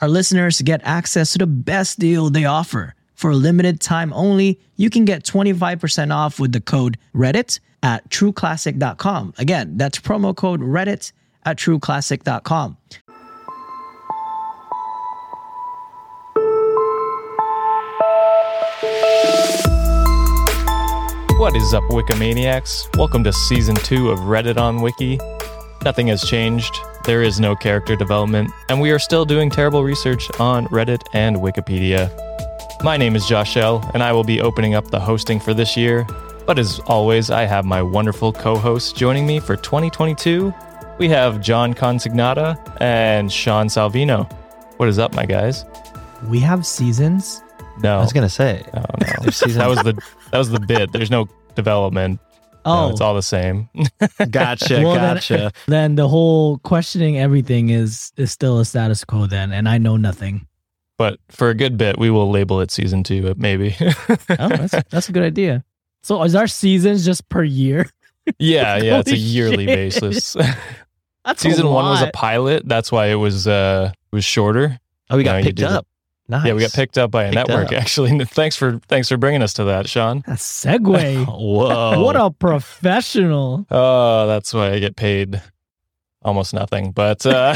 Our listeners get access to the best deal they offer. For a limited time only, you can get 25% off with the code Reddit at trueclassic.com. Again, that's promo code Reddit at trueclassic.com. What is up, Wikimaniacs? Welcome to season two of Reddit on Wiki. Nothing has changed. There is no character development, and we are still doing terrible research on Reddit and Wikipedia. My name is Josh Shell, and I will be opening up the hosting for this year. But as always, I have my wonderful co hosts joining me for 2022. We have John Consignata and Sean Salvino. What is up, my guys? We have seasons. No, I was gonna say. oh, no. that was the that was the bit. There's no development. No, Oh, it's all the same. Gotcha, Well, then- gotcha. then the whole questioning everything is is still a status quo then, and I know nothing. but for a good bit, we will label it season two, maybe. Oh, that's that's a good idea. So is our seasons just per year? yeah, yeah, it's a yearly shit. basis. That's season a one was a pilot. That's why it was uh was shorter. Oh, we got you picked it. up. Nice. Yeah, we got picked up by a Picked network up. actually. Thanks for thanks for bringing us to that, Sean. A segue. Whoa. What a professional. Oh, that's why I get paid almost nothing. But uh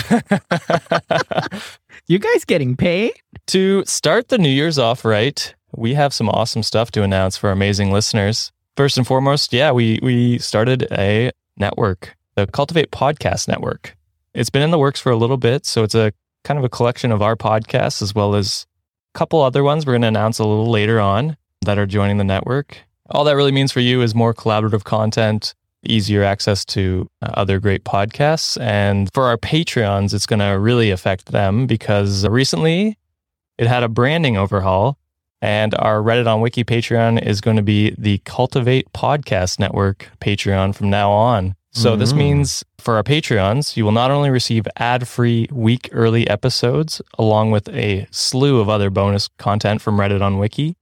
You guys getting paid? To start the New Year's off right, we have some awesome stuff to announce for our amazing listeners. First and foremost, yeah, we we started a network, the Cultiv8 Podcast Network. It's been in the works for a little bit, so it's a kind of a collection of our podcasts as well as a couple other ones we're going to announce a little later on that are joining the network. All that really means for you is more collaborative content, easier access to uh, other great podcasts. And for our Patreons, it's going to really affect them because recently it had a branding overhaul. And our Reddit on Wiki Patreon is going to be the Cultiv8 Podcast Network Patreon from now on. So this Mm. means for our Patreons, you will not only receive ad-free week early episodes along with a slew of other bonus content from Reddit on Wiki,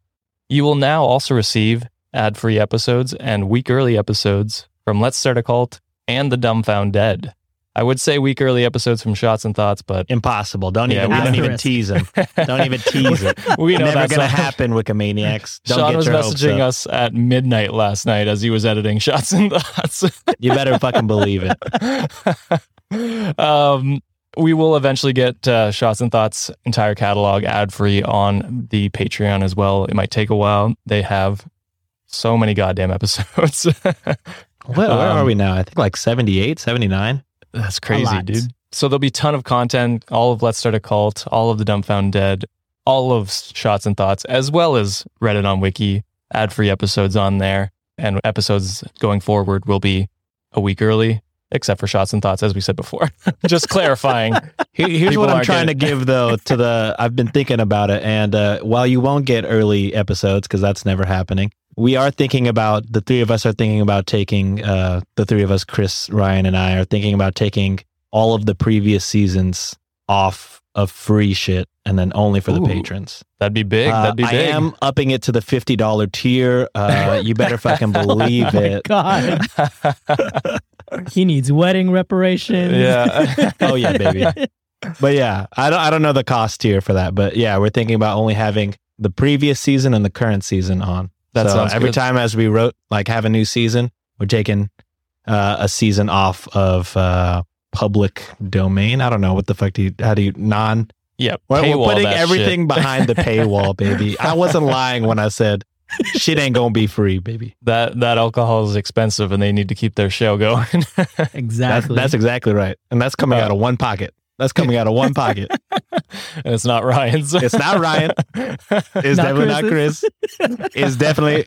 you will now also receive ad-free episodes and week early episodes from Let's Start a Cult and The Dumbfound Dead. I would say week early episodes from Shots and Thoughts, but Impossible. Don't Yeah, even we don't even tease him. Don't even tease it. we know Never that's gonna happen, Wikimaniacs. Don't Sean was messaging us at midnight last night as he was editing Shots and Thoughts. You better fucking believe it. um, we will eventually get uh, Shots and Thoughts entire catalog ad free on the Patreon as well. It might take a while. They have so many goddamn episodes. Where, where Um, are we now? I think like 78, 79. That's crazy, dude. So there'll be a ton of content, all of Let's Start a Cult, all of the Dumbfound Dead, all of Shots and Thoughts, as well as Reddit on Wiki, ad free episodes on there. And episodes going forward will be a week early, except for Shots and Thoughts, as we said before. Just clarifying. Here's People what I'm trying getting- to give though to the I've been thinking about it and uh, while you won't get early episodes because that's never happening we are thinking about the three of us are thinking about taking uh, the three of us Chris Ryan and I are thinking about taking all of the previous seasons off of free shit and then only for the patrons That'd be big. Uh, That'd be big. I am upping it to the $50 tier uh, you better fucking believe oh it God. He needs wedding reparations. yeah. oh yeah baby but yeah, I don't I don't know the cost tier for that, but yeah, we're thinking about only having the previous season and the current season on. That so sounds every good. time as we wrote like have a new season, we're taking uh, a season off of uh, public domain. I don't know what the fuck do you how do you non yeah. we're, we're putting everything shit. behind the paywall, baby. I wasn't lying when I said shit ain't gonna be free, baby. That that alcohol is expensive, and they need to keep their show going. That's, Exactly. that's exactly right. And that's coming Uh, out of one pocket. That's coming out of one pocket. And it's not Ryan's. It's not Ryan. It's Not definitely not Chris. It's definitely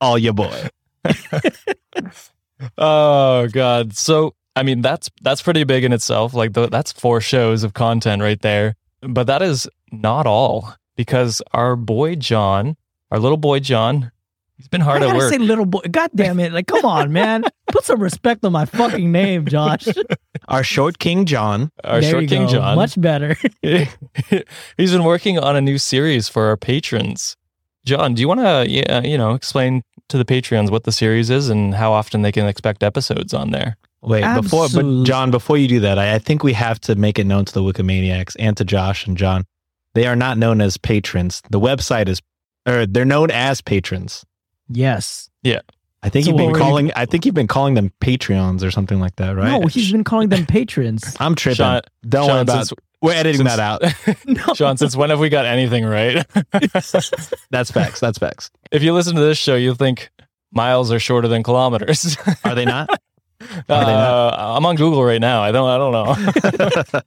all your boy. oh god. So I mean, that's that's pretty big in itself. Like the, that's four shows of content right there. But that is not all because our boy John, our little boy John, he's been hard I at gotta work. say little boy. God damn it. Like, come on, man. Put some respect on my fucking name, Josh. Our short King John. our there short you king go. John. Much better. he's been working on a new series for our patrons. John, do you want to, yeah, you know, explain to the Patreons what the series is and how often they can expect episodes on there? Wait, before, but John, before you do that, I, I think we have to make it known to the Wikimaniacs and to Josh and John. They are not known as patrons. The website is, or they're known as patrons. Yes. Yeah. I think So you've been what were you- calling. I think you've been calling them Patreons or something like that, right? No, he's been calling them patrons. I'm tripping. Sean, Don't worry about. since- We're editing since- that out. No. Sean, since when have we got anything right? That's facts. That's facts. if you listen to this show, you'll think miles are shorter than kilometers. Are they not? Uh, I'm on Google right now. I don't. I don't know.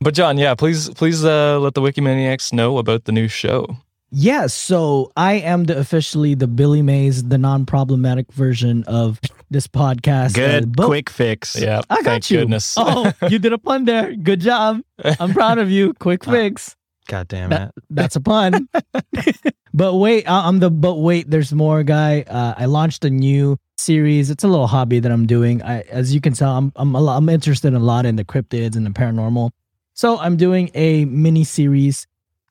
but John, yeah, please, please uh, let the Wikimaniacs know about the new show. Yes, so I am the officially the Billy Mays, the non-problematic version of this podcast. Good, Uh, but- quick fix. Yeah, I got thank you. goodness. Oh, you did a pun there. Good job. I'm proud of you. Quick Uh, fix. God damn That- it. That's a pun. but wait, I- I'm the but wait. There's more guy. Uh, I launched a new series. It's a little hobby that I'm doing. I, as you can tell, I'm I'm a lot, I'm interested a lot in the cryptids and the paranormal. So I'm doing a mini series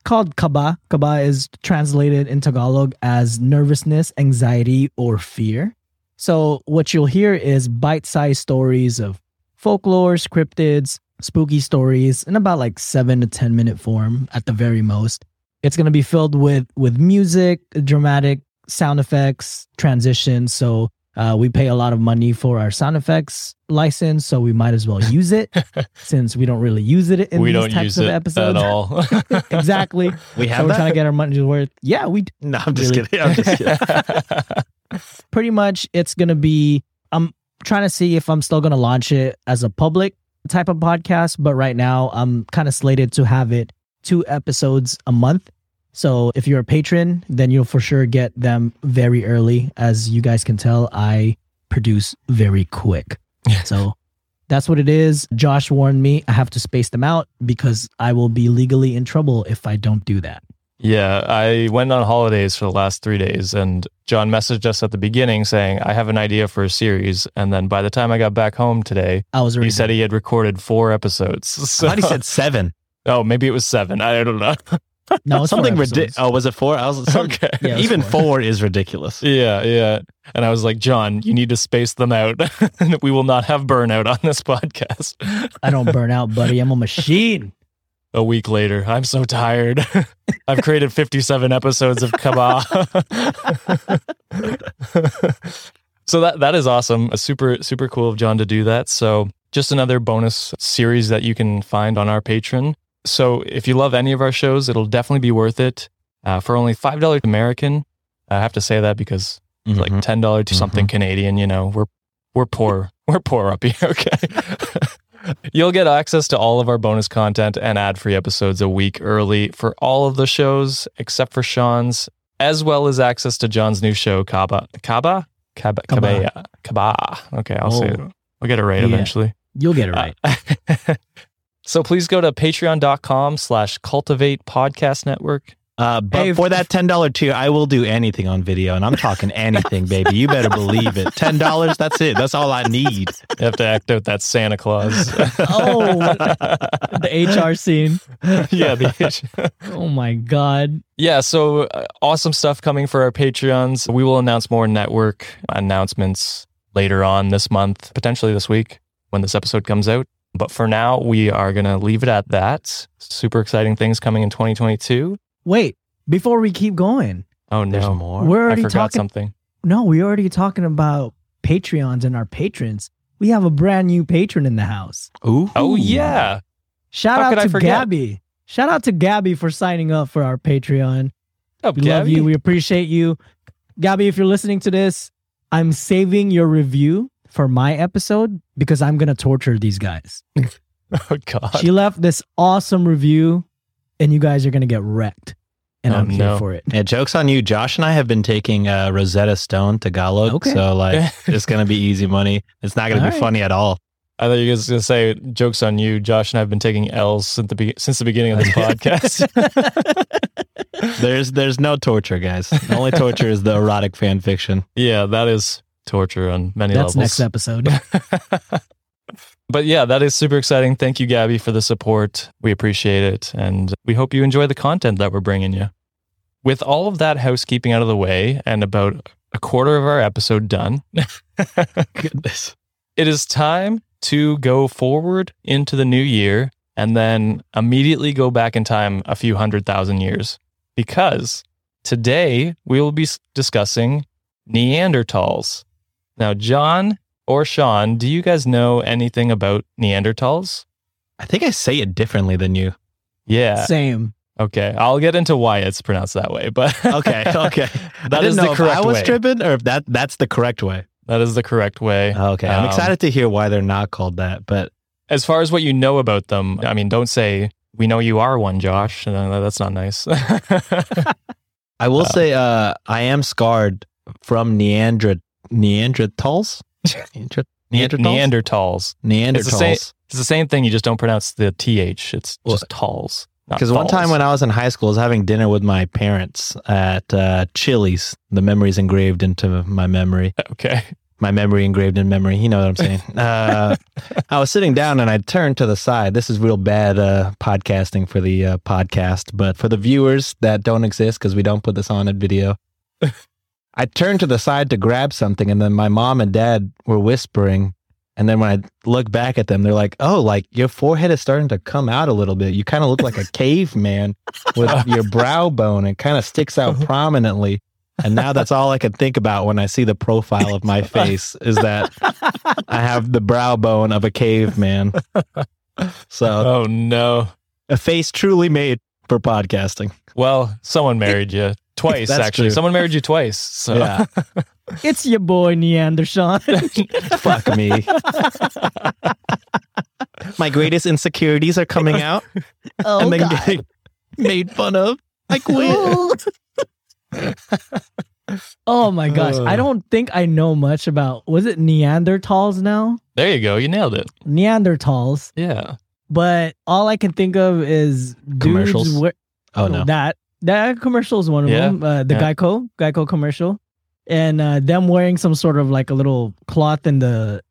called Kaba. Kaba is translated in Tagalog as nervousness, anxiety, or fear. So what you'll hear is bite-sized stories of folklore, cryptids, spooky stories in about like seven to ten minute form at the very most. It's gonna be filled with with music, dramatic sound effects, transitions. So uh, we pay a lot of money for our sound effects license, so we might as well use it since we don't really use it in we these types of episodes. at all. exactly. We So have we're trying to get our money's worth. Yeah, we No, I'm just Really? kidding. I'm just kidding. pretty much it's gonna be i'm trying to see if i'm still gonna launch it as a public type of podcast but right now i'm kind of slated to have it two episodes a month so if you're a patron then you'll for sure get them very early as you guys can tell i produce very quick so that's what it is josh warned me i have to space them out because i will be legally in trouble if i don't do that Yeah, I went on holidays for the last three days, and John messaged us at the beginning saying, I have an idea for a series. And then by the time I got back home today, i was already he said he had recorded four episodes. I thought he said seven. oh, maybe it was seven. I don't know. no it's Something ridiculous. Oh, was it four? I was some, okay. Yeah, it's even four. four is ridiculous. Yeah, yeah. And I was like, John, you need to space them out. we will not have burnout on this podcast. i don't burn out buddy i'm a machine A week later, I'm so tired. I've created 57 episodes of Kaba. so that that is awesome. A super super cool of John to do that. So just another bonus series that you can find on our Patreon. So if you love any of our shows, it'll definitely be worth it. Uh, for only five dollars American, I have to say that because it's like ten dollars to something Canadian. You know, we're we're poor. We're poor up here. Okay. You'll get access to all of our bonus content and ad-free episodes a week early for all of the shows except for Sean's, as well as access to John's new show, Kaba. Kaba? Kaba. Kaba. Kaba. Okay, I'll say it. Oh. I'll get it right Yeah. eventually. you'll get it right Uh, so please go to patreon.com slash cultivate podcast network. Uh, but Hey, for that ten dollar tier, I will do anything on video, and I'm talking anything, baby. You better believe it. Ten dollars, that's it. That's all I need. You have to act out that Santa Claus. Oh, the HR scene. yeah, the, Oh my god. yeah. So uh, awesome stuff coming for our Patreons. We will announce more network announcements later on this month, potentially this week when this episode comes out. But for now, we are going to leave it at that. Super exciting things coming in 2022. Wait, before we keep going, Oh There's no, more. we're I already forgot talking. something. No, we're already talking about Patreons and our patrons. We have a brand new patron in the house. Ooh. Oh yeah, Shout How out to? Gabby. Shout out to Gabby for signing up for our Patreon. oh, We love you. We appreciate you. Gabby, if you're listening to this, I'm saving your review for my episode because I'm going to torture these guys. Oh god. She left this awesome review, and you guys are going to get wrecked. And Oh, I'm here no. for it. Yeah, joke's on you. Josh and I have been taking uh, Rosetta Stone Tagalog, Okay. so like it's gonna be easy money. It's not gonna All be right. funny at all. I thought you were going to say, jokes on you. Josh and I have been taking L's since the, be- since the beginning of this podcast. There's there's no torture, guys. The only torture is the erotic fan fiction. yeah, that is torture on many That's levels. next episode. but yeah, that is super exciting. Thank you, Gabby, for the support. We appreciate it. And we hope you enjoy the content that we're bringing you. With all of that housekeeping out of the way and about a quarter of our episode done, Goodness. it is time to go forward into the new year and then immediately go back in time a few hundred thousand years. Because today we will be discussing Neanderthals. Now, John or Sean, do you guys know anything about Neanderthals? I think I say it differently than you. Yeah. Same. Okay. I'll get into why it's pronounced that way, but Okay, okay. That I didn't the know if correct I was way. tripping or if that that's the correct way. that is the correct way. Okay, I'm Um, excited to hear why they're not called that. But As far as what you know about them, I mean, don't say we know you are one, Josh. Uh, That's not nice. I will Uh, say, uh, I am scarred from Neander Neanderthals. Neander- Neanderthals. Neanderthals. Neanderthals. It's the same- It's the same thing. You just don't pronounce the th. It's Well, just talls. Because one time when I was in high school, I was having dinner with my parents at uh, Chili's. The memory's engraved into my memory. okay, My memory engraved in memory. You know what I'm saying? uh, I was sitting down and I turned to the side. This is real bad uh, podcasting for the uh, podcast, but for the viewers that don't exist because we don't put this on at video, I turned to the side to grab something, and then my mom and dad were whispering. And then when I look back at them, they're like, "Oh, like your forehead is starting to come out a little bit. You kind of look like a caveman with your brow bone. It kind of sticks out uh-huh. prominently." And now that's all I can think about when I see the profile of my face is that I have the brow bone of a caveman. So oh no. a face truly made for podcasting. Well, someone married you twice. That's actually, true. someone married you twice. So Yeah. It's your boy Neanderthal. Fuck me. My greatest insecurities are coming out oh, and then God. getting made fun of. I quit. oh my gosh. I Uh. don't think I know much about was it Neanderthals now? there you go. You nailed it. Neanderthals. Yeah. But all I can think of is dudes Commercials? we- Oh no. That that commercial is one of Yeah, them. Uh, the yeah. Geico Geico commercial, and uh, them wearing some sort of like a little cloth in the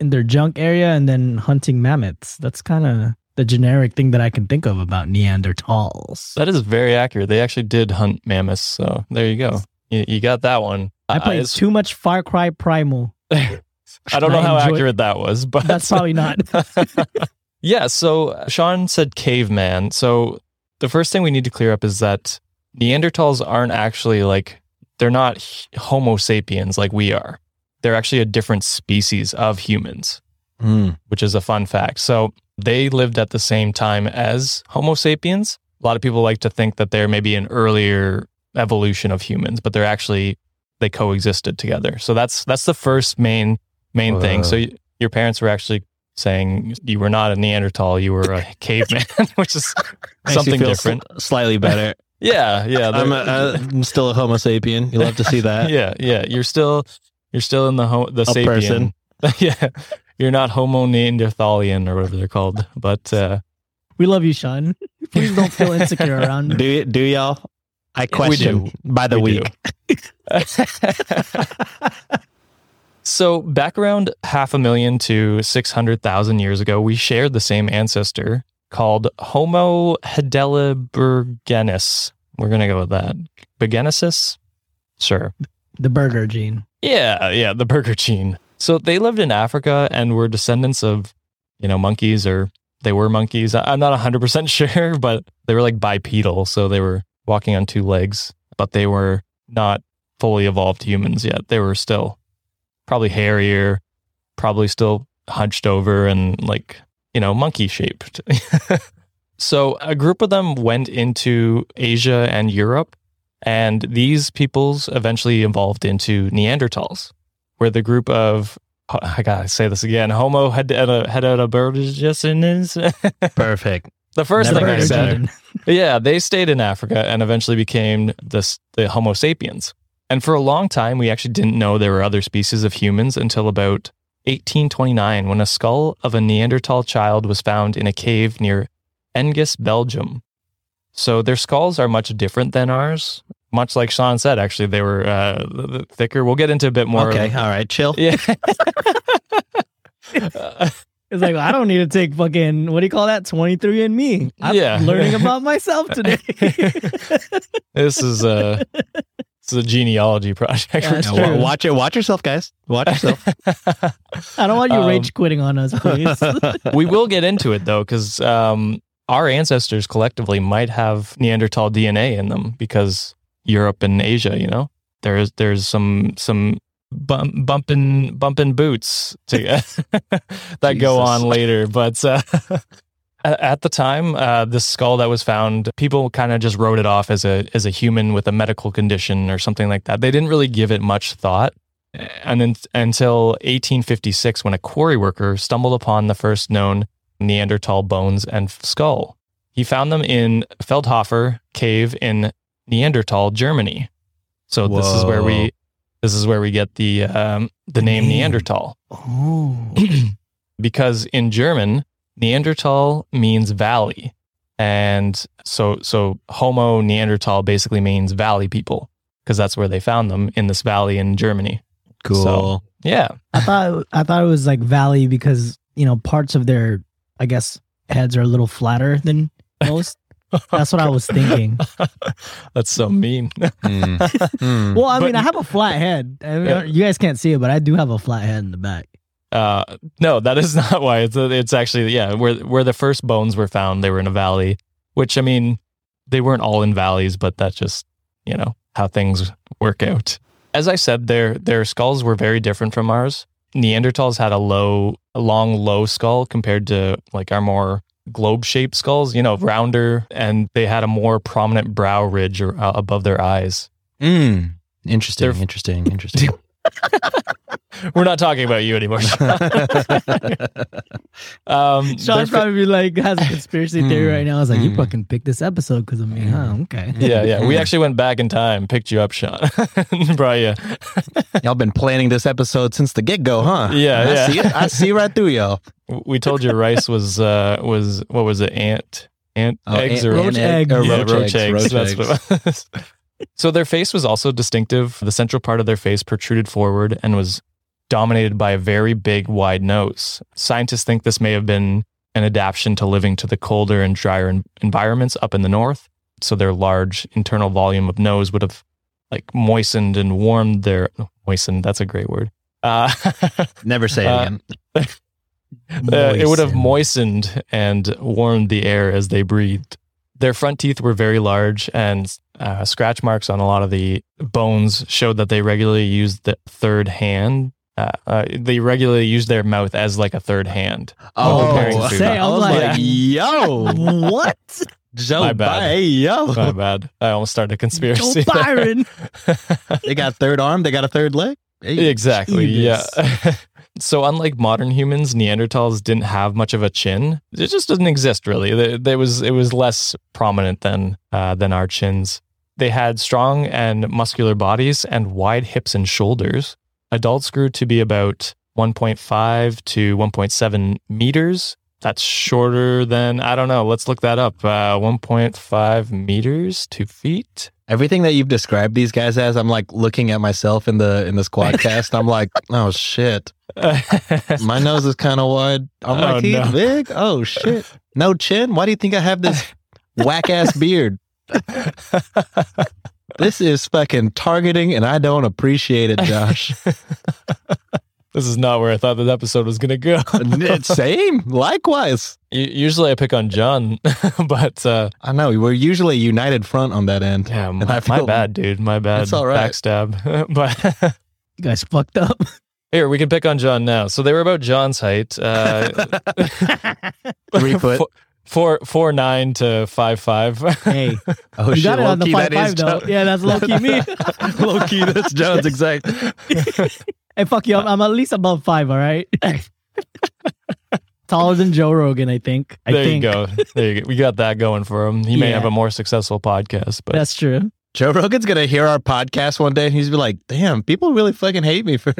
in their junk area, and then hunting mammoths. That's kind of the generic thing that I can think of about Neanderthals. That is very accurate. They actually did hunt mammoths. So there you go. You, you got that one. I played it's- too much Far Cry Primal. I don't know I how accurate that was, but That's probably not. yeah. So Sean said caveman. So the first thing we need to clear up is that Neanderthals aren't actually like, they're not Homo sapiens like we are. They're actually a different species of humans, Mm. which is a fun fact. So they lived at the same time as Homo sapiens. A lot of people like to think that they're maybe an earlier evolution of humans, but they're actually they coexisted together. So that's that's the first main main thing. So y- your parents were actually saying you were not a Neanderthal, you were a caveman, which is something different. s- slightly better. Yeah, yeah. I'm, a, I'm still a Homo sapien. You love to see that. yeah, yeah. You're still you're still in the ho- the A sapien. person. yeah, you're not Homo Neanderthalian or whatever they're called, but uh, we love you, Sean. Please don't feel insecure around. Do y- do y'all? I we question do. by the We week. So back around half a million to six hundred thousand years ago, we shared the same ancestor called Homo heidelbergensis. We're gonna go with that. Bergenesis? Sure. The burger gene. Yeah, yeah, the burger gene. So they lived in Africa and were descendants of, you know, monkeys or they were monkeys. I'm not 100% sure, but they were like bipedal. So they were walking on two legs, but they were not fully evolved humans yet. They were still probably hairier, probably still hunched over and like, you know, monkey shaped. so a group of them went into Asia and Europe and these peoples eventually evolved into Neanderthals, where the group of, I gotta say this again, Homo heidelbergensis. Perfect. the first Never thing I said. Yeah, they stayed in Africa and eventually became this, the Homo sapiens. And for a long time, we actually didn't know there were other species of humans until about 1829 when a skull of a Neanderthal child was found in a cave near Engis, Belgium. So their skulls are much different than ours. Much like Sean said, actually, they were uh, thicker. We'll get into a bit more. Okay, all right, chill. Yeah. It's like I don't need to take fucking what do you call that? Twenty three and me. I'm Yeah. learning about myself today. this is a this is a genealogy project. Yeah, That's Now, watch it. Watch yourself, guys. Watch yourself. I don't want you Um, rage quitting on us, please. we will get into it though, because um, our ancestors collectively might have Neanderthal DNA in them because Europe and Asia, you know, there's there's some some bump, bumping bumping boots to, that go on later, but. Uh, a- At the time, uh, this skull that was found, people kind of just wrote it off as a as a human with a medical condition or something like that. They didn't really give it much thought, and then until 1856, when a quarry worker stumbled upon the first known Neanderthal bones and skull. He found them in Feldhofer cave in Neanderthal, Germany. So this is where we this is where we get the um, the name name. Neanderthal oh. because in German Neanderthal means valley, and so so Homo Neanderthal basically means valley people because that's where they found them in this valley in Germany. Cool. So- Yeah, I thought I thought it was like valley because you know parts of their I guess heads are a little flatter than most. That's what I was thinking. that's so mean. Mm. Mm. Well, I But- mean, I have a flat head. I mean, Yeah. You guys can't see it, but I do have a flat head in the back. Uh, no, that is not why. It's it's actually yeah, where where the first bones were found, they were in a valley. Which I mean, they weren't all in valleys, but that's just you know how things work out. As I said, their their skulls were very different from ours. Neanderthals had a low, a long, low skull compared to like our more globe shaped skulls. You know, rounder, and they had a more prominent brow ridge or, uh, above their eyes. Mm. Interesting. They're- Interesting. Interesting. We're not talking about you anymore. um, Sean's their fa- probably like has a conspiracy theory Hmm. right now. I was like, you Hmm. fucking picked this episode because of me, huh? Okay. Yeah, yeah. We actually went back in time, picked you up, Sean, brought you. y'all been planning this episode since the get go, huh? Yeah, I yeah. See it. I see right through y'all. We told you rice was uh was what was it? Ant ant Oh, eggs ant- or Roach ant egg. or yeah, roach, eggs. roach That's eggs. what it was. So their face was also distinctive. The central part of their face protruded forward and was dominated by a very big, wide nose. Scientists think this may have been an adaptation to living to the colder and drier environments up in the north. So their large internal volume of nose would have like moistened and warmed their moistened. That's a great word. Uh, Never say it Uh, again. uh, it would have Moistened. moistened and warmed the air as they breathed. Their front teeth were very large, and uh, scratch marks on a lot of the bones showed that they regularly used the third hand. Uh, uh, they regularly used their mouth as like a third hand. Oh, say, I I'm was like, like, yo, what? Joe, My bad. Bi- yo. My bad. I almost started a conspiracy. Joe Byron. They got third arm. They got a third leg. Hey. exactly. Yeah. So unlike modern humans, Neanderthals didn't have much of a chin. It just doesn't exist really. There- There was it was less prominent than uh, than our chins. They had strong and muscular bodies and wide hips and shoulders. Adults grew to be about 1.5 to 1.7 meters. That's shorter than I don't know. Let's look that up. Uh, 1.5 meters, two feet. Everything that you've described these guys as, I'm like looking at myself in the in the squadcast. I'm like, oh shit, my nose is kind of wide. Oh, teeth no. big? Oh shit, no chin. Why do you think I have this whack ass beard? This is fucking targeting, and I don't appreciate it, Josh. this is not where I thought this episode was going to go. Same, likewise. Usually I pick on John, but uh, I know we're usually a united front on that end. yeah, And I my, my bad, dude. My bad. It's all right. Backstab. but You guys fucked up. here, we can pick on John now. So they were about John's height. Uh, Three foot. Four, four, four nine to five five. hey, Oh you shit, got it on the low-key, five five though. Jo- Yeah, that's low key me. low key, that's Jones exact. hey, fuck you. I'm, I'm at least above five. All right. Taller than Joe Rogan, I think. I there think. you go. There you go. We got that going for him. He may have a more successful podcast, but That's true. Joe Rogan's gonna hear our podcast one day and he's be like, "Damn, people really fucking hate me for."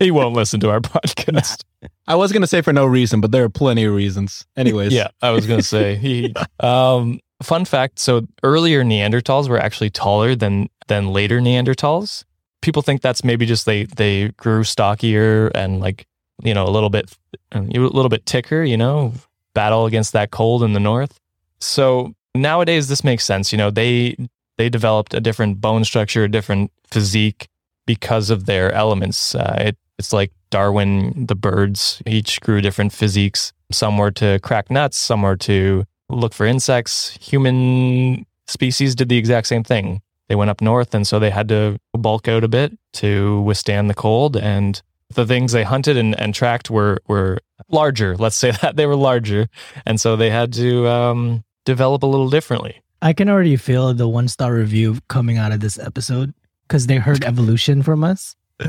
He won't listen to our podcast. I was gonna say for no reason, but there are plenty of reasons. Anyways, Yeah, I was gonna say. He, um, fun fact: so earlier Neanderthals were actually taller than than later Neanderthals. People think that's maybe just they they grew stockier and like you know a little bit a little bit ticker. You know, battle against that cold in the north. So nowadays this makes sense. You know, they they developed a different bone structure, a different physique because of their elements. Uh, it, it's like Darwin, the birds each grew different physiques. Some were to crack nuts, some were to look for insects. Human species did the exact same thing. They went up north, and so they had to bulk out a bit to withstand the cold. And the things they hunted and, and tracked were were larger. Let's say that they were larger, and so they had to um, develop a little differently. I can already feel the one star review coming out of this episode because they heard evolution from us.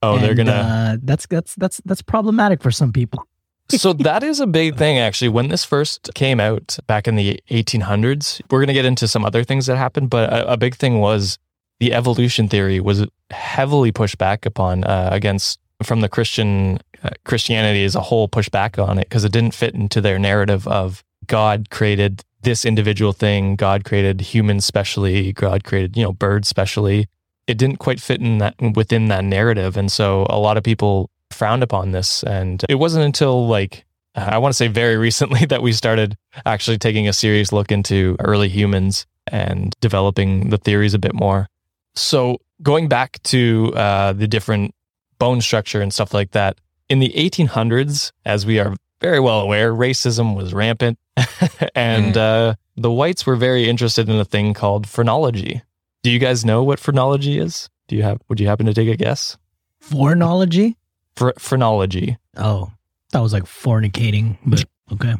Oh, they're gonna. Uh, that's that's that's that's problematic for some people. so that is a big thing, actually. When this first came out back in the 1800s, we're going to get into some other things that happened, but a, a big thing was the evolution theory was heavily pushed back upon uh, against from the Christian uh, Christianity as a whole pushed back on it because it didn't fit into their narrative of God created this individual thing, God created humans specially, God created you know birds specially. It didn't quite fit in that within that narrative, and so a lot of people frowned upon this. And it wasn't until like, I want to say very recently that we started actually taking a serious look into early humans and developing the theories a bit more. So going back to uh, the different bone structure and stuff like that, in the 1800s, as we are very well aware, racism was rampant. and uh, the whites were very interested in a thing called phrenology. Do you guys know what phrenology is? Do you have, would you happen to take a guess? Phrenology? Phr- phrenology. Oh, that was like fornicating, but okay.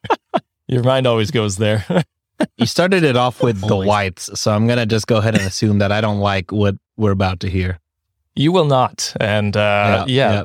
Your mind always goes there. you started it off with the whites, so I'm gonna just go ahead and assume that I don't like what we're about to hear. you will not. And uh, yeah, yeah.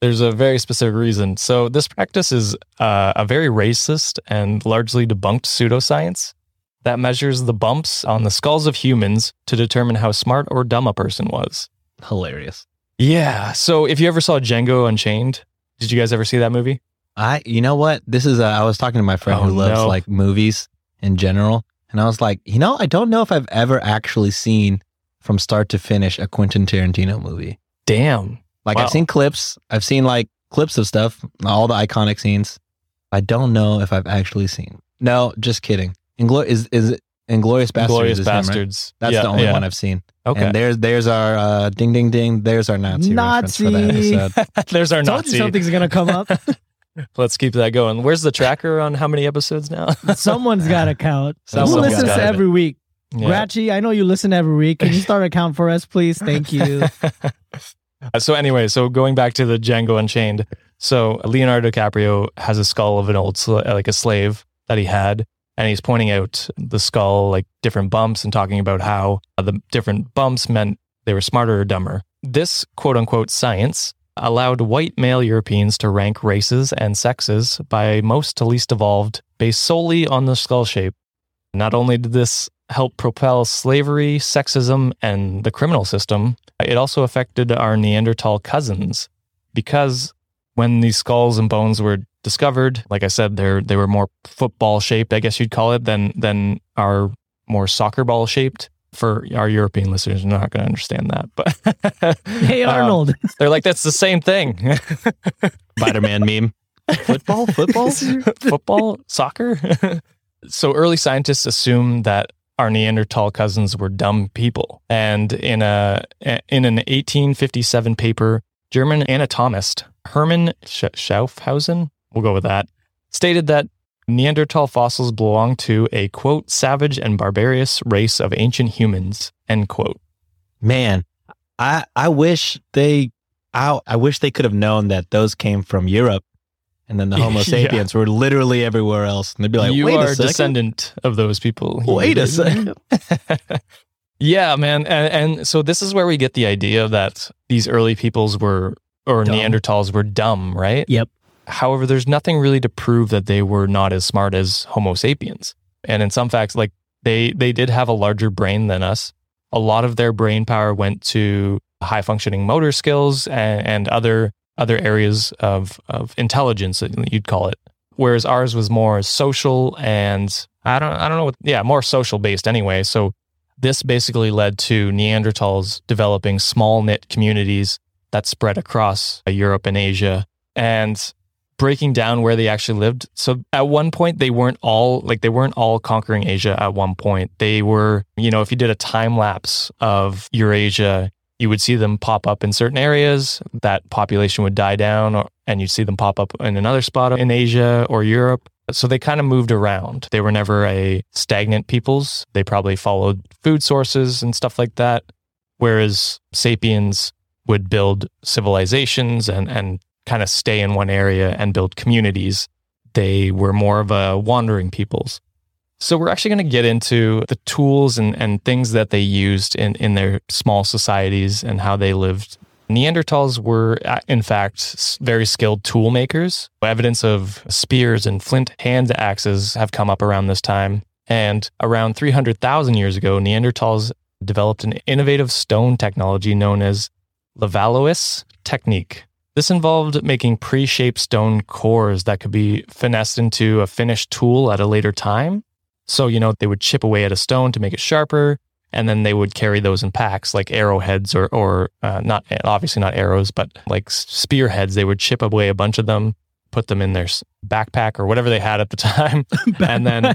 there's a very specific reason. So, this practice is uh, a very racist and largely debunked pseudoscience that measures the bumps on the skulls of humans to determine how smart or dumb a person was. hilarious. Yeah. So, if you ever saw Django Unchained, did you guys ever see that movie? I, you know what? This is. Uh, I was talking to my friend Oh, who loves no. like movies in general, and I was like, you know, I don't know if I've ever actually seen from start to finish a Quentin Tarantino movie. Damn. Like Wow. I've seen clips, I've seen like clips of stuff, all the iconic scenes. I don't know if I've actually seen. No, just kidding. Inglo- is is Inglourious Basterds? Glorious is him, right? Bastards. That's Yeah, the only yeah. one I've seen. Okay. And there's there's our uh, ding ding ding. There's our Nazi, reference for that Nazi. episode. There's our Told you Nazi. something's gonna come up. Let's keep that going. Where's the tracker on how many episodes now? Someone's got to count. Who Someone's listens gotta to every week? Yeah. Gratchy, I know you listen every week. Can you start a count for us, please? Thank you. Uh, so anyway, so going back to the Django Unchained, so Leonardo DiCaprio has a skull of an old sla- like a slave that he had, and he's pointing out the skull like different bumps and talking about how the different bumps meant they were smarter or dumber. This quote unquote science allowed white male Europeans to rank races and sexes by most to least evolved based solely on the skull shape. Not only did this help propel slavery, sexism, and the criminal system, it also affected our Neanderthal cousins because when these skulls and bones were discovered, like I said, they're they were more football shaped, I guess you'd call it, than than our more soccer ball shaped. For our European listeners, are not going to understand that, but Hey, Um, Arnold. they're like that's the same thing. Spider-Man meme. Football, football. football, soccer. so early scientists assumed that our Neanderthal cousins were dumb people, and in a in an 1857 paper, German anatomist Hermann Sch- Schaaffhausen, we'll go with that, stated that Neanderthal fossils belong to a quote savage and barbarous race of ancient humans end quote. Man, I I wish they I I wish they could have known that those came from Europe, and then the Homo Yeah. sapiens were literally everywhere else, and they'd be like, you "Wait are a a second, descendant of those people. wait a second. yeah, man. And, and so this is where we get the idea that these early peoples were, or Dumb. Neanderthals were dumb, right? Yep. However, there's nothing really to prove that they were not as smart as Homo sapiens. And in some facts, like they, they did have a larger brain than us. A lot of their brain power went to high functioning motor skills and, and other other areas of of intelligence you'd call it. Whereas ours was more social and I don't I don't know what yeah, more social based anyway. So this basically led to Neanderthals developing small knit communities that spread across Europe and Asia. And breaking down where they actually lived. So at one point they weren't all like they weren't all conquering Asia at one point. They were, you know, if you did a time lapse of Eurasia, you would see them pop up in certain areas, that population would die down or, and you'd see them pop up in another spot in Asia or Europe. So they kind of moved around. They were never a stagnant peoples. They probably followed food sources and stuff like that. Whereas sapiens would build civilizations and, and kind of stay in one area and build communities. They were more of a wandering peoples. So we're actually going to get into the tools and, and things that they used in, in their small societies and how they lived. Neanderthals were, uh, in fact, very skilled tool makers. Evidence of spears and flint hand axes have come up around this time. And around 300,000 years ago, Neanderthals developed an innovative stone technology known as Levallois technique. This involved making pre shaped stone cores that could be finessed into a finished tool at a later time. So, you know, they would chip away at a stone to make it sharper, and then they would carry those in packs like arrowheads or, or uh, not, obviously not arrows, but like spearheads. They would chip away a bunch of them, put them in their backpack or whatever they had at the time. and then,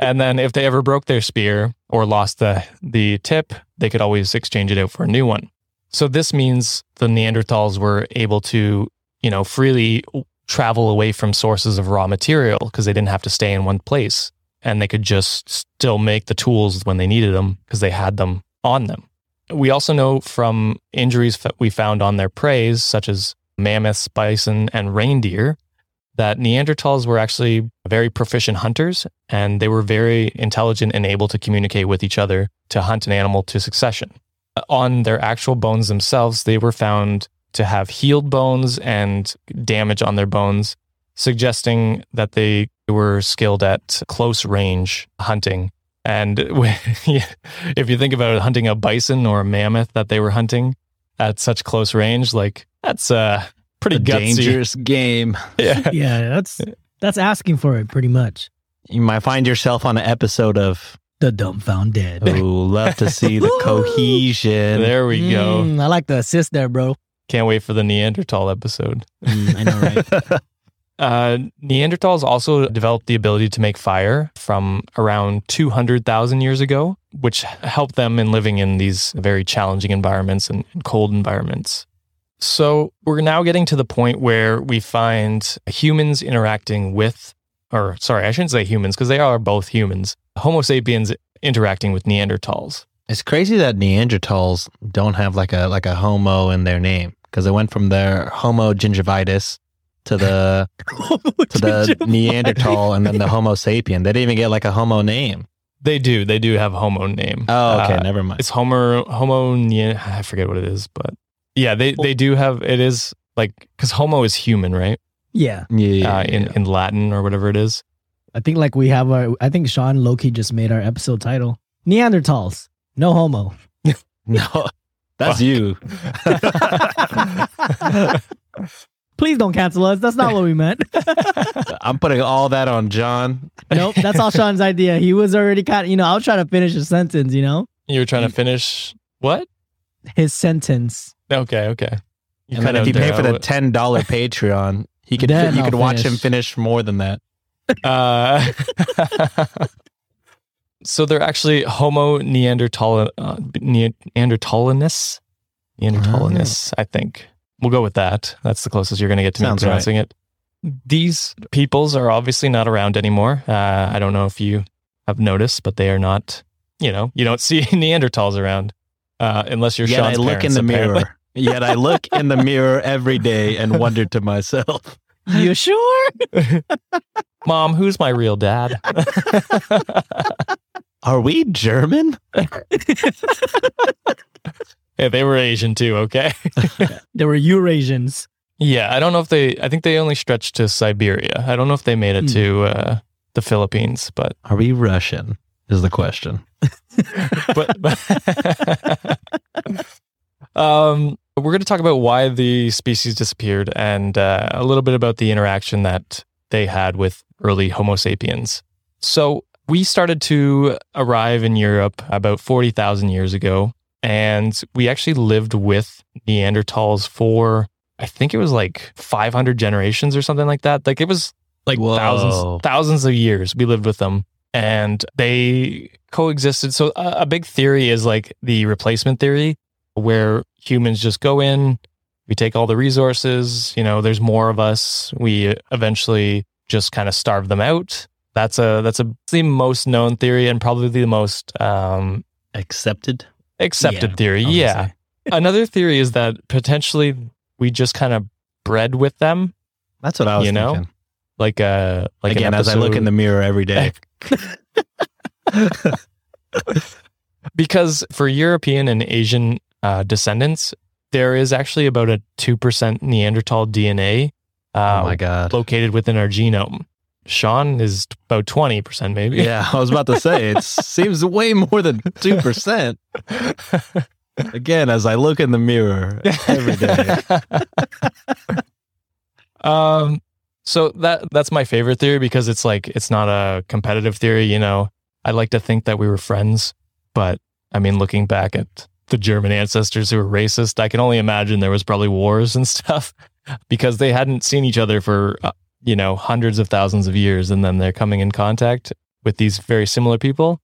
and then if they ever broke their spear or lost the, the tip, they could always exchange it out for a new one. So this means the Neanderthals were able to, you know, freely travel away from sources of raw material because they didn't have to stay in one place and they could just still make the tools when they needed them because they had them on them. We also know from injuries that we found on their prey, such as mammoths, bison, and reindeer, that Neanderthals were actually very proficient hunters and they were very intelligent and able to communicate with each other to hunt an animal to succession on their actual bones themselves, they were found to have healed bones and damage on their bones, suggesting that they were skilled at close range hunting. And if you think about it, hunting a bison or a mammoth that they were hunting at such close range, like that's a pretty a dangerous game. Yeah, yeah, that's that's asking for it pretty much. You might find yourself on an episode of the dumbfound dead. Oh, love to see the cohesion. There we go. Mm, I like the assist there, bro. Can't wait for the Neanderthal episode. Mm, I know, right? uh, Neanderthals also developed the ability to make fire from around 200,000 years ago, which helped them in living in these very challenging environments and cold environments. So we're now getting to the point where we find humans interacting with, or sorry, I shouldn't say humans because they are both humans, Homo sapiens interacting with Neanderthals. It's crazy that Neanderthals don't have like a like a Homo in their name because it went from their Homo gingivitis to the to the Neanderthal and then the Homo sapien. They didn't even get like a Homo name. They do. They do have Homo name. Oh, okay. Uh, never mind. It's Homo Homo. I forget what it is, but yeah, they they do have. It is like because Homo is human, right? Yeah. Yeah. Uh, in yeah. in Latin or whatever it is. I think like we have our. I think Sean Loki just made our episode title: Neanderthals, no homo. no, that's you. Please don't cancel us. That's not what we meant. I'm putting all that on John. Nope, that's all Sean's idea. He was already kind of, you know, I was trying to finish a sentence, you know? You were trying to finish what? His sentence. Okay, okay. You and then if you pay for the ten dollar Patreon, he could you could watch him finish more than that. Uh, so they're actually Homo Neanderthal uh, Neanderthalensis. Neanderthalensis, I think. We'll go with that. That's the closest you're going to get to Sounds me pronouncing right. it. These peoples are obviously not around anymore. Uh, I don't know if you have noticed, but they are not. You know, you don't see Neanderthals around uh, unless you're. Yet Sean's I look parents, in the apparently. mirror. Yet I look in the mirror every day and wonder to myself, you sure? Mom, who's my real dad? Are we German? yeah, they were Asian too, okay? they were Eurasians. Yeah, I don't know if they, I think they only stretched to Siberia. I don't know if they made it mm. to uh, the Philippines, but. Are we Russian? Is the question. but, but Um, we're going to talk about why the species disappeared and uh, a little bit about the interaction that they had with early Homo sapiens. So, we started to arrive in Europe about 40,000 years ago, and we actually lived with Neanderthals for, I think it was like 500 generations or something like that. Like it was like Whoa. thousands, thousands of years we lived with them and they coexisted. So, a, a big theory is like the replacement theory, where humans just go in, we take all the resources, you know, there's more of us, we eventually just kind of starve them out. That's a that's a the most known theory and probably the most um, Accepted. accepted Yeah, theory. Yeah. Another theory is that potentially we just kind of bred with them, That's what I was You know? thinking. like a like Again, as I look in the mirror every day. because for European and Asian uh, descendants, there is actually about a two percent Neanderthal DNA uh, oh my god. located within our genome. Sean is about twenty percent, maybe. Yeah, I was about to say it seems way more than two percent. Again, as I look in the mirror every day. um, so that that's my favorite theory because it's like it's not a competitive theory. You know, I like to think that we were friends, but I mean, looking back at the German ancestors who were racist, I can only imagine there was probably wars and stuff because they hadn't seen each other for uh, you know hundreds of thousands of years, and then they're coming in contact with these very similar people.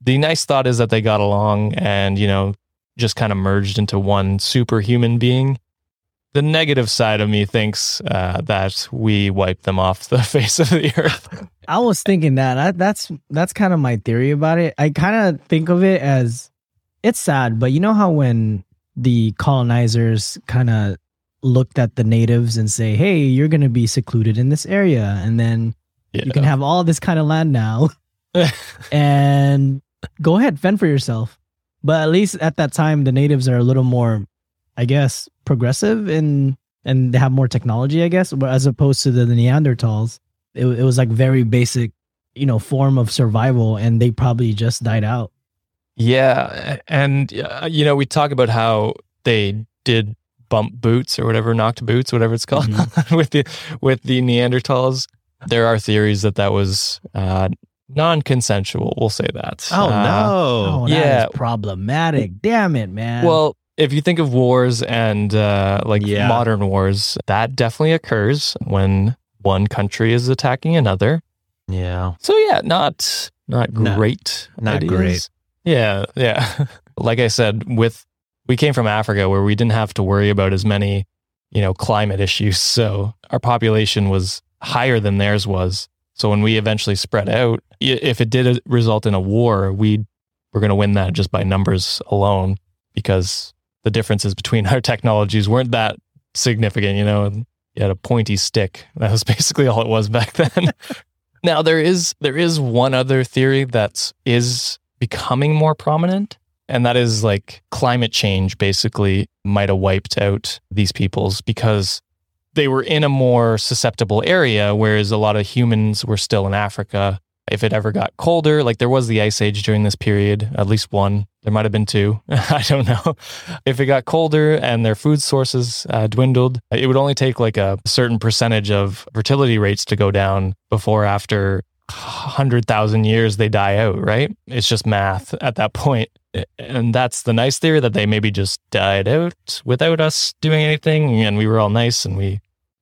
The nice thought is that they got along and you know just kind of merged into one superhuman being the negative side of me thinks uh, that we wiped them off the face of the earth. I was thinking that. I, that's that's kind of my theory about it. I kind of think of it as it's sad, but you know how when the colonizers kind of looked at the natives and say, "Hey, you're going to be secluded in this area and then you can have all this kind of land now. And go ahead fend for yourself." But at least at that time the natives are a little more I guess progressive and and they have more technology, I guess, but as opposed to the, the Neanderthals it, it was like very basic you know form of survival and they probably just died out yeah, and uh, you know we talk about how they did bump boots or whatever, knocked boots, whatever it's called, with the with the Neanderthals. There are theories that that was uh, non-consensual. We'll say that. Oh Uh, no. oh that is yeah. problematic damn it man Well, if you think of wars and uh, like Yeah. modern wars, that definitely occurs when one country is attacking another. Yeah. So yeah, not not No, great. not ideas. great. Yeah, yeah. like I said, with we came from Africa where we didn't have to worry about as many, you know, climate issues. So our population was higher than theirs was. So when we eventually spread out, if it did uh, result in a war, we were going to win that just by numbers alone because the differences between our technologies weren't that significant, you know. and You had a pointy stick. That was basically all it was back then. now there is there is one other theory that is becoming more prominent, and that is like climate change basically might have wiped out these peoples because they were in a more susceptible area, whereas a lot of humans were still in Africa. If it ever got colder, like there was the ice age during this period, at least one, there might have been two. I don't know. If it got colder and their food sources uh, dwindled, it would only take like a certain percentage of fertility rates to go down before, after 100,000 years, they die out, right? It's just math at that point. And that's the nice theory that they maybe just died out without us doing anything. And we were all nice and we,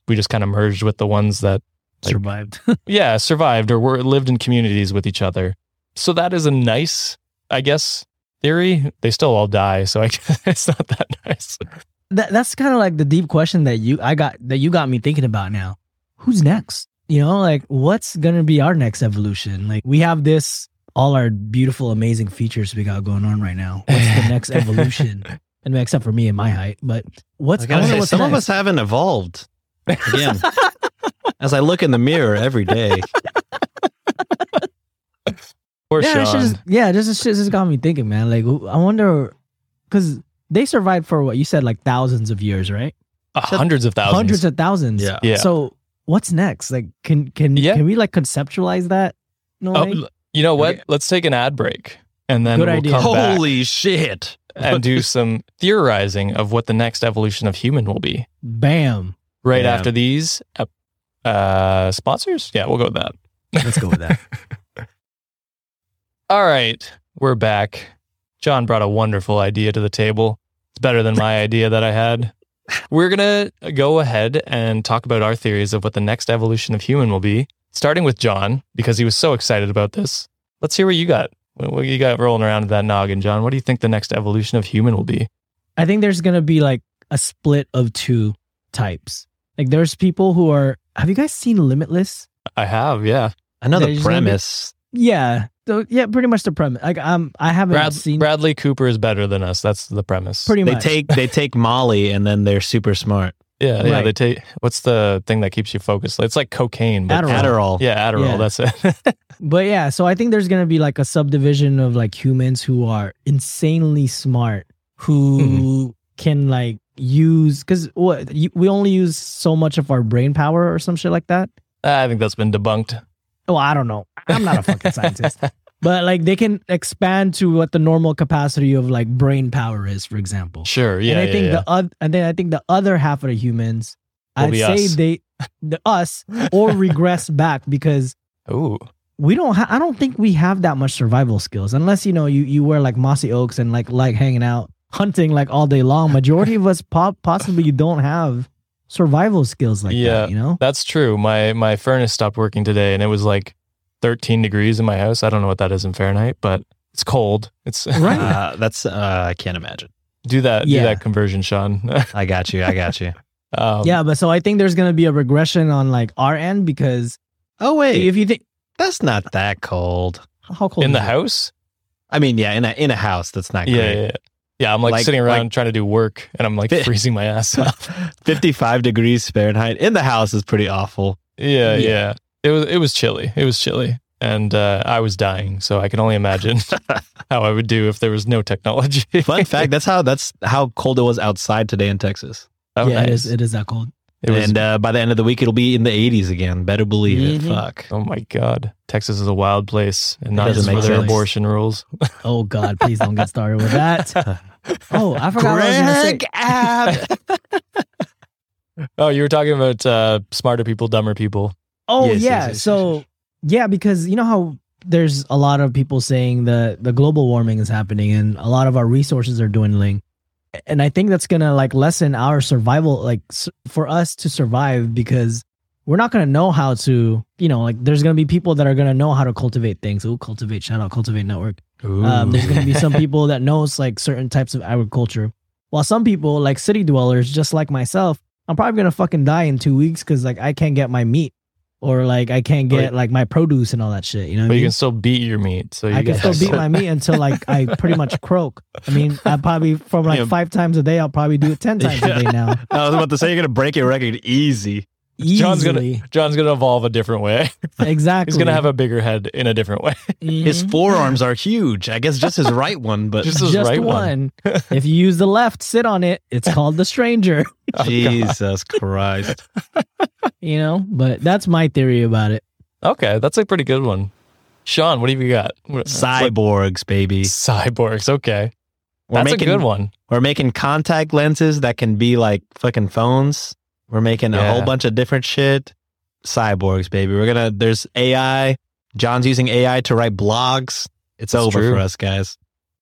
we just kind of merged with the ones that like- survived yeah, survived or were lived in communities with each other. So that is a nice, I guess, theory. They still all die, so I guess it's not that nice. that, that's kind of like the deep question that you I got that you got me thinking about now. Who's next? You know, like what's gonna be our next evolution? Like we have this all our beautiful, amazing features we got going on right now. What's the next evolution? And except for me and my height, but what's I I gotta wonder say, what's some of us haven't evolved. Again, as I look in the mirror every day, Poor yeah, it's just yeah, this is just got me thinking, man. Like I wonder because they survived for what you said, like thousands of years, right? Uh, hundreds of thousands. Hundreds of thousands. Yeah. Yeah. So what's next? Like, can can Yeah. can we like conceptualize that? No Oh, you know what? Okay. Let's take an ad break, and then Good we'll idea. come back. holy shit! and do some theorizing of what the next evolution of human will be. Bam. Right Yeah. after these uh, uh, sponsors, yeah, we'll go with that. Let's go with that. All right, we're back. John brought a wonderful idea to the table. It's better than my idea that I had. We're going to go ahead and talk about our theories of what the next evolution of human will be, starting with John, because he was so excited about this. Let's hear what you got. What what you got rolling around in that noggin, John? What do you think the next evolution of human will be? I think there's gonna be like a split of two types. Like there's people who are. Have you guys seen Limitless? I have, yeah. I know the There's gonna be- premise. Yeah. So, yeah, pretty much the premise. Like um, I haven't Brad, seen Bradley Cooper is better than us. That's the premise. pretty They much. take they take Molly and then they're super smart. yeah, yeah. Right. They take what's the thing that keeps you focused? It's like cocaine, but Adderall. Adderall. yeah, Adderall. Yeah. That's it. But yeah, so I think there's gonna be like a subdivision of like humans who are insanely smart, who can like use because what you, we only use so much of our brain power or some shit like that. I think that's been debunked. Well, I don't know. I'm not a fucking scientist, but like they can expand to what the normal capacity of like brain power is, for example. Sure. Yeah. and I yeah, think yeah. the other, and then I think the other half of the humans, Will I'd say us. they, the us, or regress back because Ooh. we don't ha- I don't think we have that much survival skills unless you know you you wear like mossy oaks and like like hanging out hunting like all day long. Majority of us po- possibly don't have survival skills like Yeah. that. You know, That's true. My my furnace stopped working today, and it was like 13 degrees in my house. I don't know what that is in Fahrenheit, but it's cold. It's Right. Uh, that's uh, I can't imagine. do that. Yeah. Do that conversion, Sean. I got you. I got you. um, yeah. But so I think there's gonna be a regression on like our end because Oh wait, if you think that's not that cold. how cold In is the it? house. I mean, yeah, in a in a house that's not Yeah, great. yeah. Yeah. Yeah, I'm like, Like- sitting around like- trying to do work, and I'm like Fi- freezing my ass off. 55 degrees Fahrenheit in the house is pretty awful. Yeah, Yeah. yeah. It was it was chilly. It was chilly, and uh, I was dying. So I can only imagine how I would do if there was no technology. Fun fact, that's how that's how cold it was outside today in Texas. Oh, yeah, it nice. is. It is that cold. It was- and uh, by the end of the week it'll be in the 80s again. Better believe it. Mhm. Fuck. oh my god, Texas is a wild place, and not doesn't just for their abortion rules. Oh God, please don't get started with that. Oh, I forgot what I was gonna say. oh, you were talking about uh, smarter people, dumber people. Oh Yes, yes, yeah. yes, so yes, yeah, because you know how there's a lot of people saying that the global warming is happening and a lot of our resources are dwindling. And I think that's gonna like lessen our survival, like s- for us to survive, because we're not gonna know how to, you know, like there's gonna be people that are gonna know how to cultivate things. Oh, cultivate, shout out, cultivate network. Um, there's gonna be some people that knows like certain types of agriculture, while some people like city dwellers, just like myself, I'm probably gonna fucking die in two weeks because like I can't get my meat, or like I can't get like my produce and all that shit. You know, But you mean? can still beat your meat. So you I can still beat my meat until like I pretty much croak. I mean, I probably from like Yeah. five times a day, I'll probably do it ten times a day now. I was about to say you're gonna break your record easy. John's gonna- John's gonna evolve a different way. exactly. He's gonna have a bigger head in a different way. His Mhm. forearms are huge. I guess just his right one, but Just his just right one. one. if you use the left, sit on it. It's called the stranger. Oh, Jesus Christ. You know, but that's my theory about it. Okay, that's a pretty good one. Sean, what have you got? Cyborgs, baby. cyborgs. Okay, We're that's making a good one. we're making contact lenses that can be like fucking phones. We're making a whole bunch of different shit. Cyborgs, baby. We're gonna there's AI. John's using AI to write blogs. It's That's over true. for us, guys.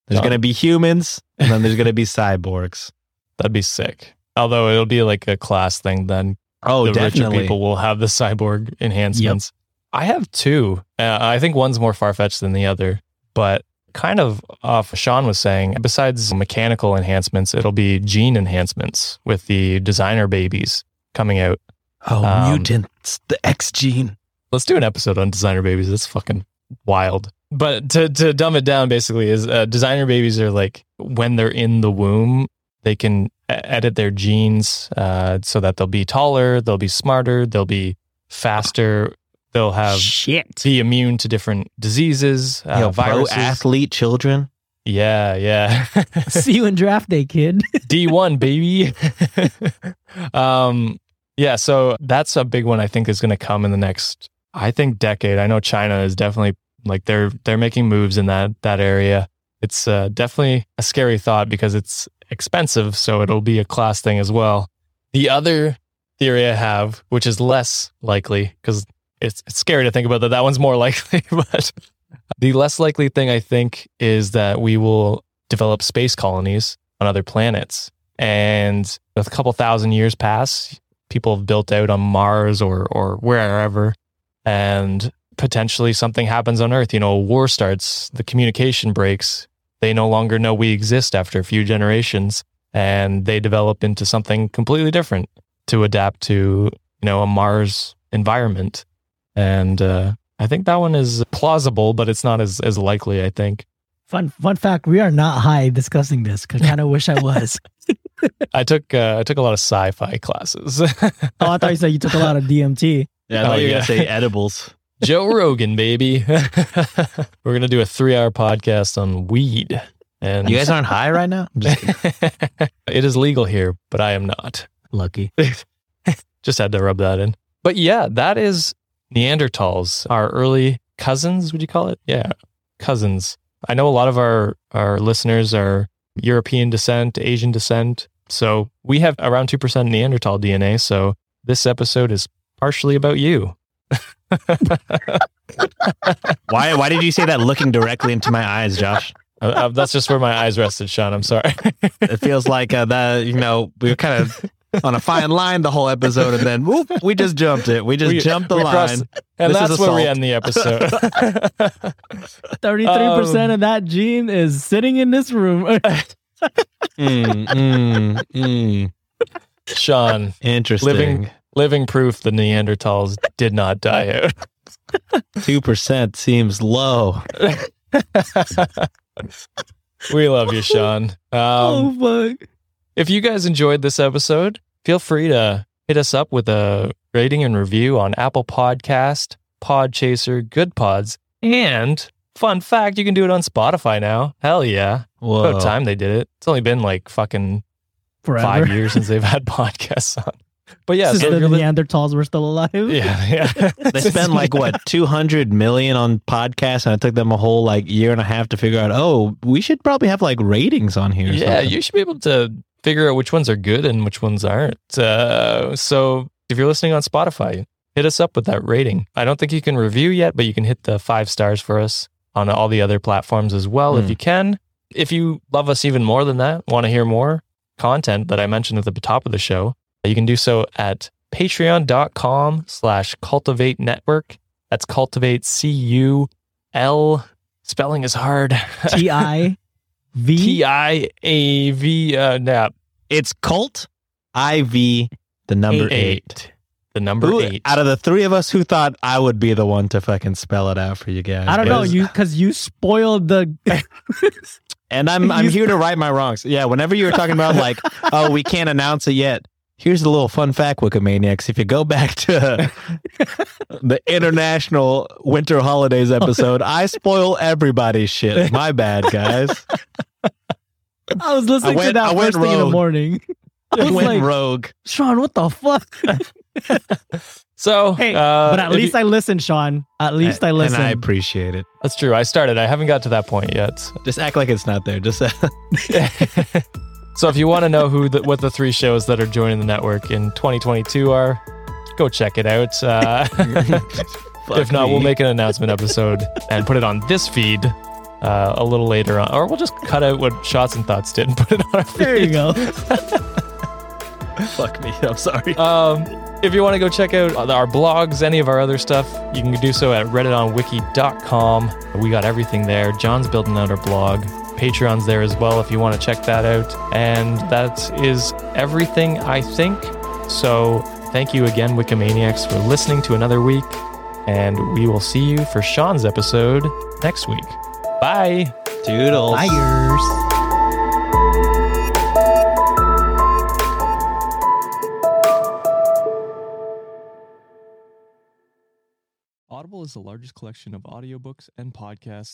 There's John. gonna be humans, and then there's gonna be cyborgs. That'd be sick. Although it'll be like a class thing then. Oh, the definitely. people will have the cyborg enhancements. I have two. Uh, I think one's more far fetched than the other, but kind of off Sean was saying. Besides mechanical enhancements, it'll be gene enhancements with the designer babies coming out. Oh, Um, mutants, the X gene. Let's do an episode on designer babies. It's fucking wild. But to to dumb it down, basically, is uh, designer babies are like when they're in the womb, they can edit their genes uh, so that they'll be taller, they'll be smarter, they'll be faster, they'll have Shit. be immune to different diseases, uh, Yo, pro athlete children. Yeah, yeah. See you in draft day, kid. D1 baby. um yeah, so that's a big one I think is going to come in the next I think decade. I know China is definitely like they're they're making moves in that that area. It's uh, definitely a scary thought because it's expensive, so it'll be a class thing as well. The other theory I have, which is less likely because it's, it's scary to think about that. That one's more likely, but the less likely thing I think is that we will develop space colonies on other planets. And a couple thousand years pass, people have built out on Mars or or wherever, and potentially something happens on Earth. You know, a war starts, the communication breaks. They no longer know we exist after a few generations, and they develop into something completely different to adapt to you know a Mars environment. And uh, I think that one is plausible, but it's not as as likely. I think. Fun fun fact: we are not high discussing this. I kind of wish I was. I took uh, I took a lot of sci-fi classes. oh, I thought you said you took a lot of DMT. Yeah, I thought Oh, you were yeah. gonna say edibles. Joe Rogan, baby. We're gonna do a three-hour podcast on weed, and You guys aren't high right now? I'm just it is legal here, but I am not. lucky. Just had to rub that in. But yeah, that is Neanderthals, our early cousins. Would you call it? Yeah, cousins. I know a lot of our our listeners are European descent, Asian descent. So we have around two percent Neanderthal DNA. So this episode is partially about you. Why? Why did you say that looking directly into my eyes, Josh? Uh, uh, that's just where my eyes rested, Sean. I'm sorry. It feels like uh, that. You know, we were kind of on a fine line the whole episode, and then whoop, we just jumped it. We just We- jumped the line. crossed- and This is that's where we end the episode. Thirty-three percent Um, of that gene is sitting in this room. Mm, mm, mm. Sean, Interesting. Living- living proof the Neanderthals did not die out. two percent seems low. we love you, Sean. Um, oh fuck! If you guys enjoyed this episode, feel free to hit us up with a rating and review on Apple Podcast, Podchaser, Goodpods, and fun fact, you can do it on Spotify now. Hell yeah. Whoa. About time they did it. It's only been like fucking Forever. five years since they've had podcasts on. But yeah, so the if li- Neanderthals were still alive. yeah, yeah. They spent like what two hundred million on podcasts, and it took them a whole like year and a half to figure out. Oh, we should probably have like ratings on here. or Yeah, something. you should be able to figure out which ones are good and which ones aren't. Uh, so if you're listening on Spotify, hit us up with that rating. I don't think you can review yet, but you can hit the five stars for us on all the other platforms as well if Hmm. you can. If you love us even more than that, want to hear more content that I mentioned at the top of the show, you can do so at patreon.com slash Cultiv8 network. That's cultivate C U L. Spelling is hard. T I V. T I A V. Uh, nah, it's cult IV the number eight. The number Who- eight. out of the three of us, who thought I would be the one to fucking spell it out for you guys? I don't know you because you spoiled the. And I'm I'm here to right my wrongs. Yeah, whenever you were talking about like, oh, we can't announce it yet. Here's a little fun fact, Wikimaniacs. If you go back to the international winter holidays episode, I spoil everybody's shit. My bad, guys. I was listening I went- to that I went first thing in the morning. I I was went like, rogue. Sean, what the fuck? so, Hey, uh, but at least you- I listened, Sean. At least I listened. And I appreciate it. that's true. I started. I haven't got to that point yet. Just act like it's not there. Just so, if you want to know who the, what the three shows that are joining the network in 2022 are, go check it out. Uh, if not, we'll make an announcement episode and put it on this feed. Uh, a little later on, or we'll just cut out what shots and thoughts did and put it on our feed. there you go. fuck me. I'm sorry. Um, if you want to go check out our blogs, any of our other stuff, you can do so at redditonwiki.com. We got everything there. John's building out our blog. Patreon's there as well if you want to check that out. And that is everything, I think. So thank you again, Wikimaniacs, for listening to another week. And we will see you for Sean's episode next week. Bye. Doodles. Liars. Audible is the largest collection of audiobooks and podcasts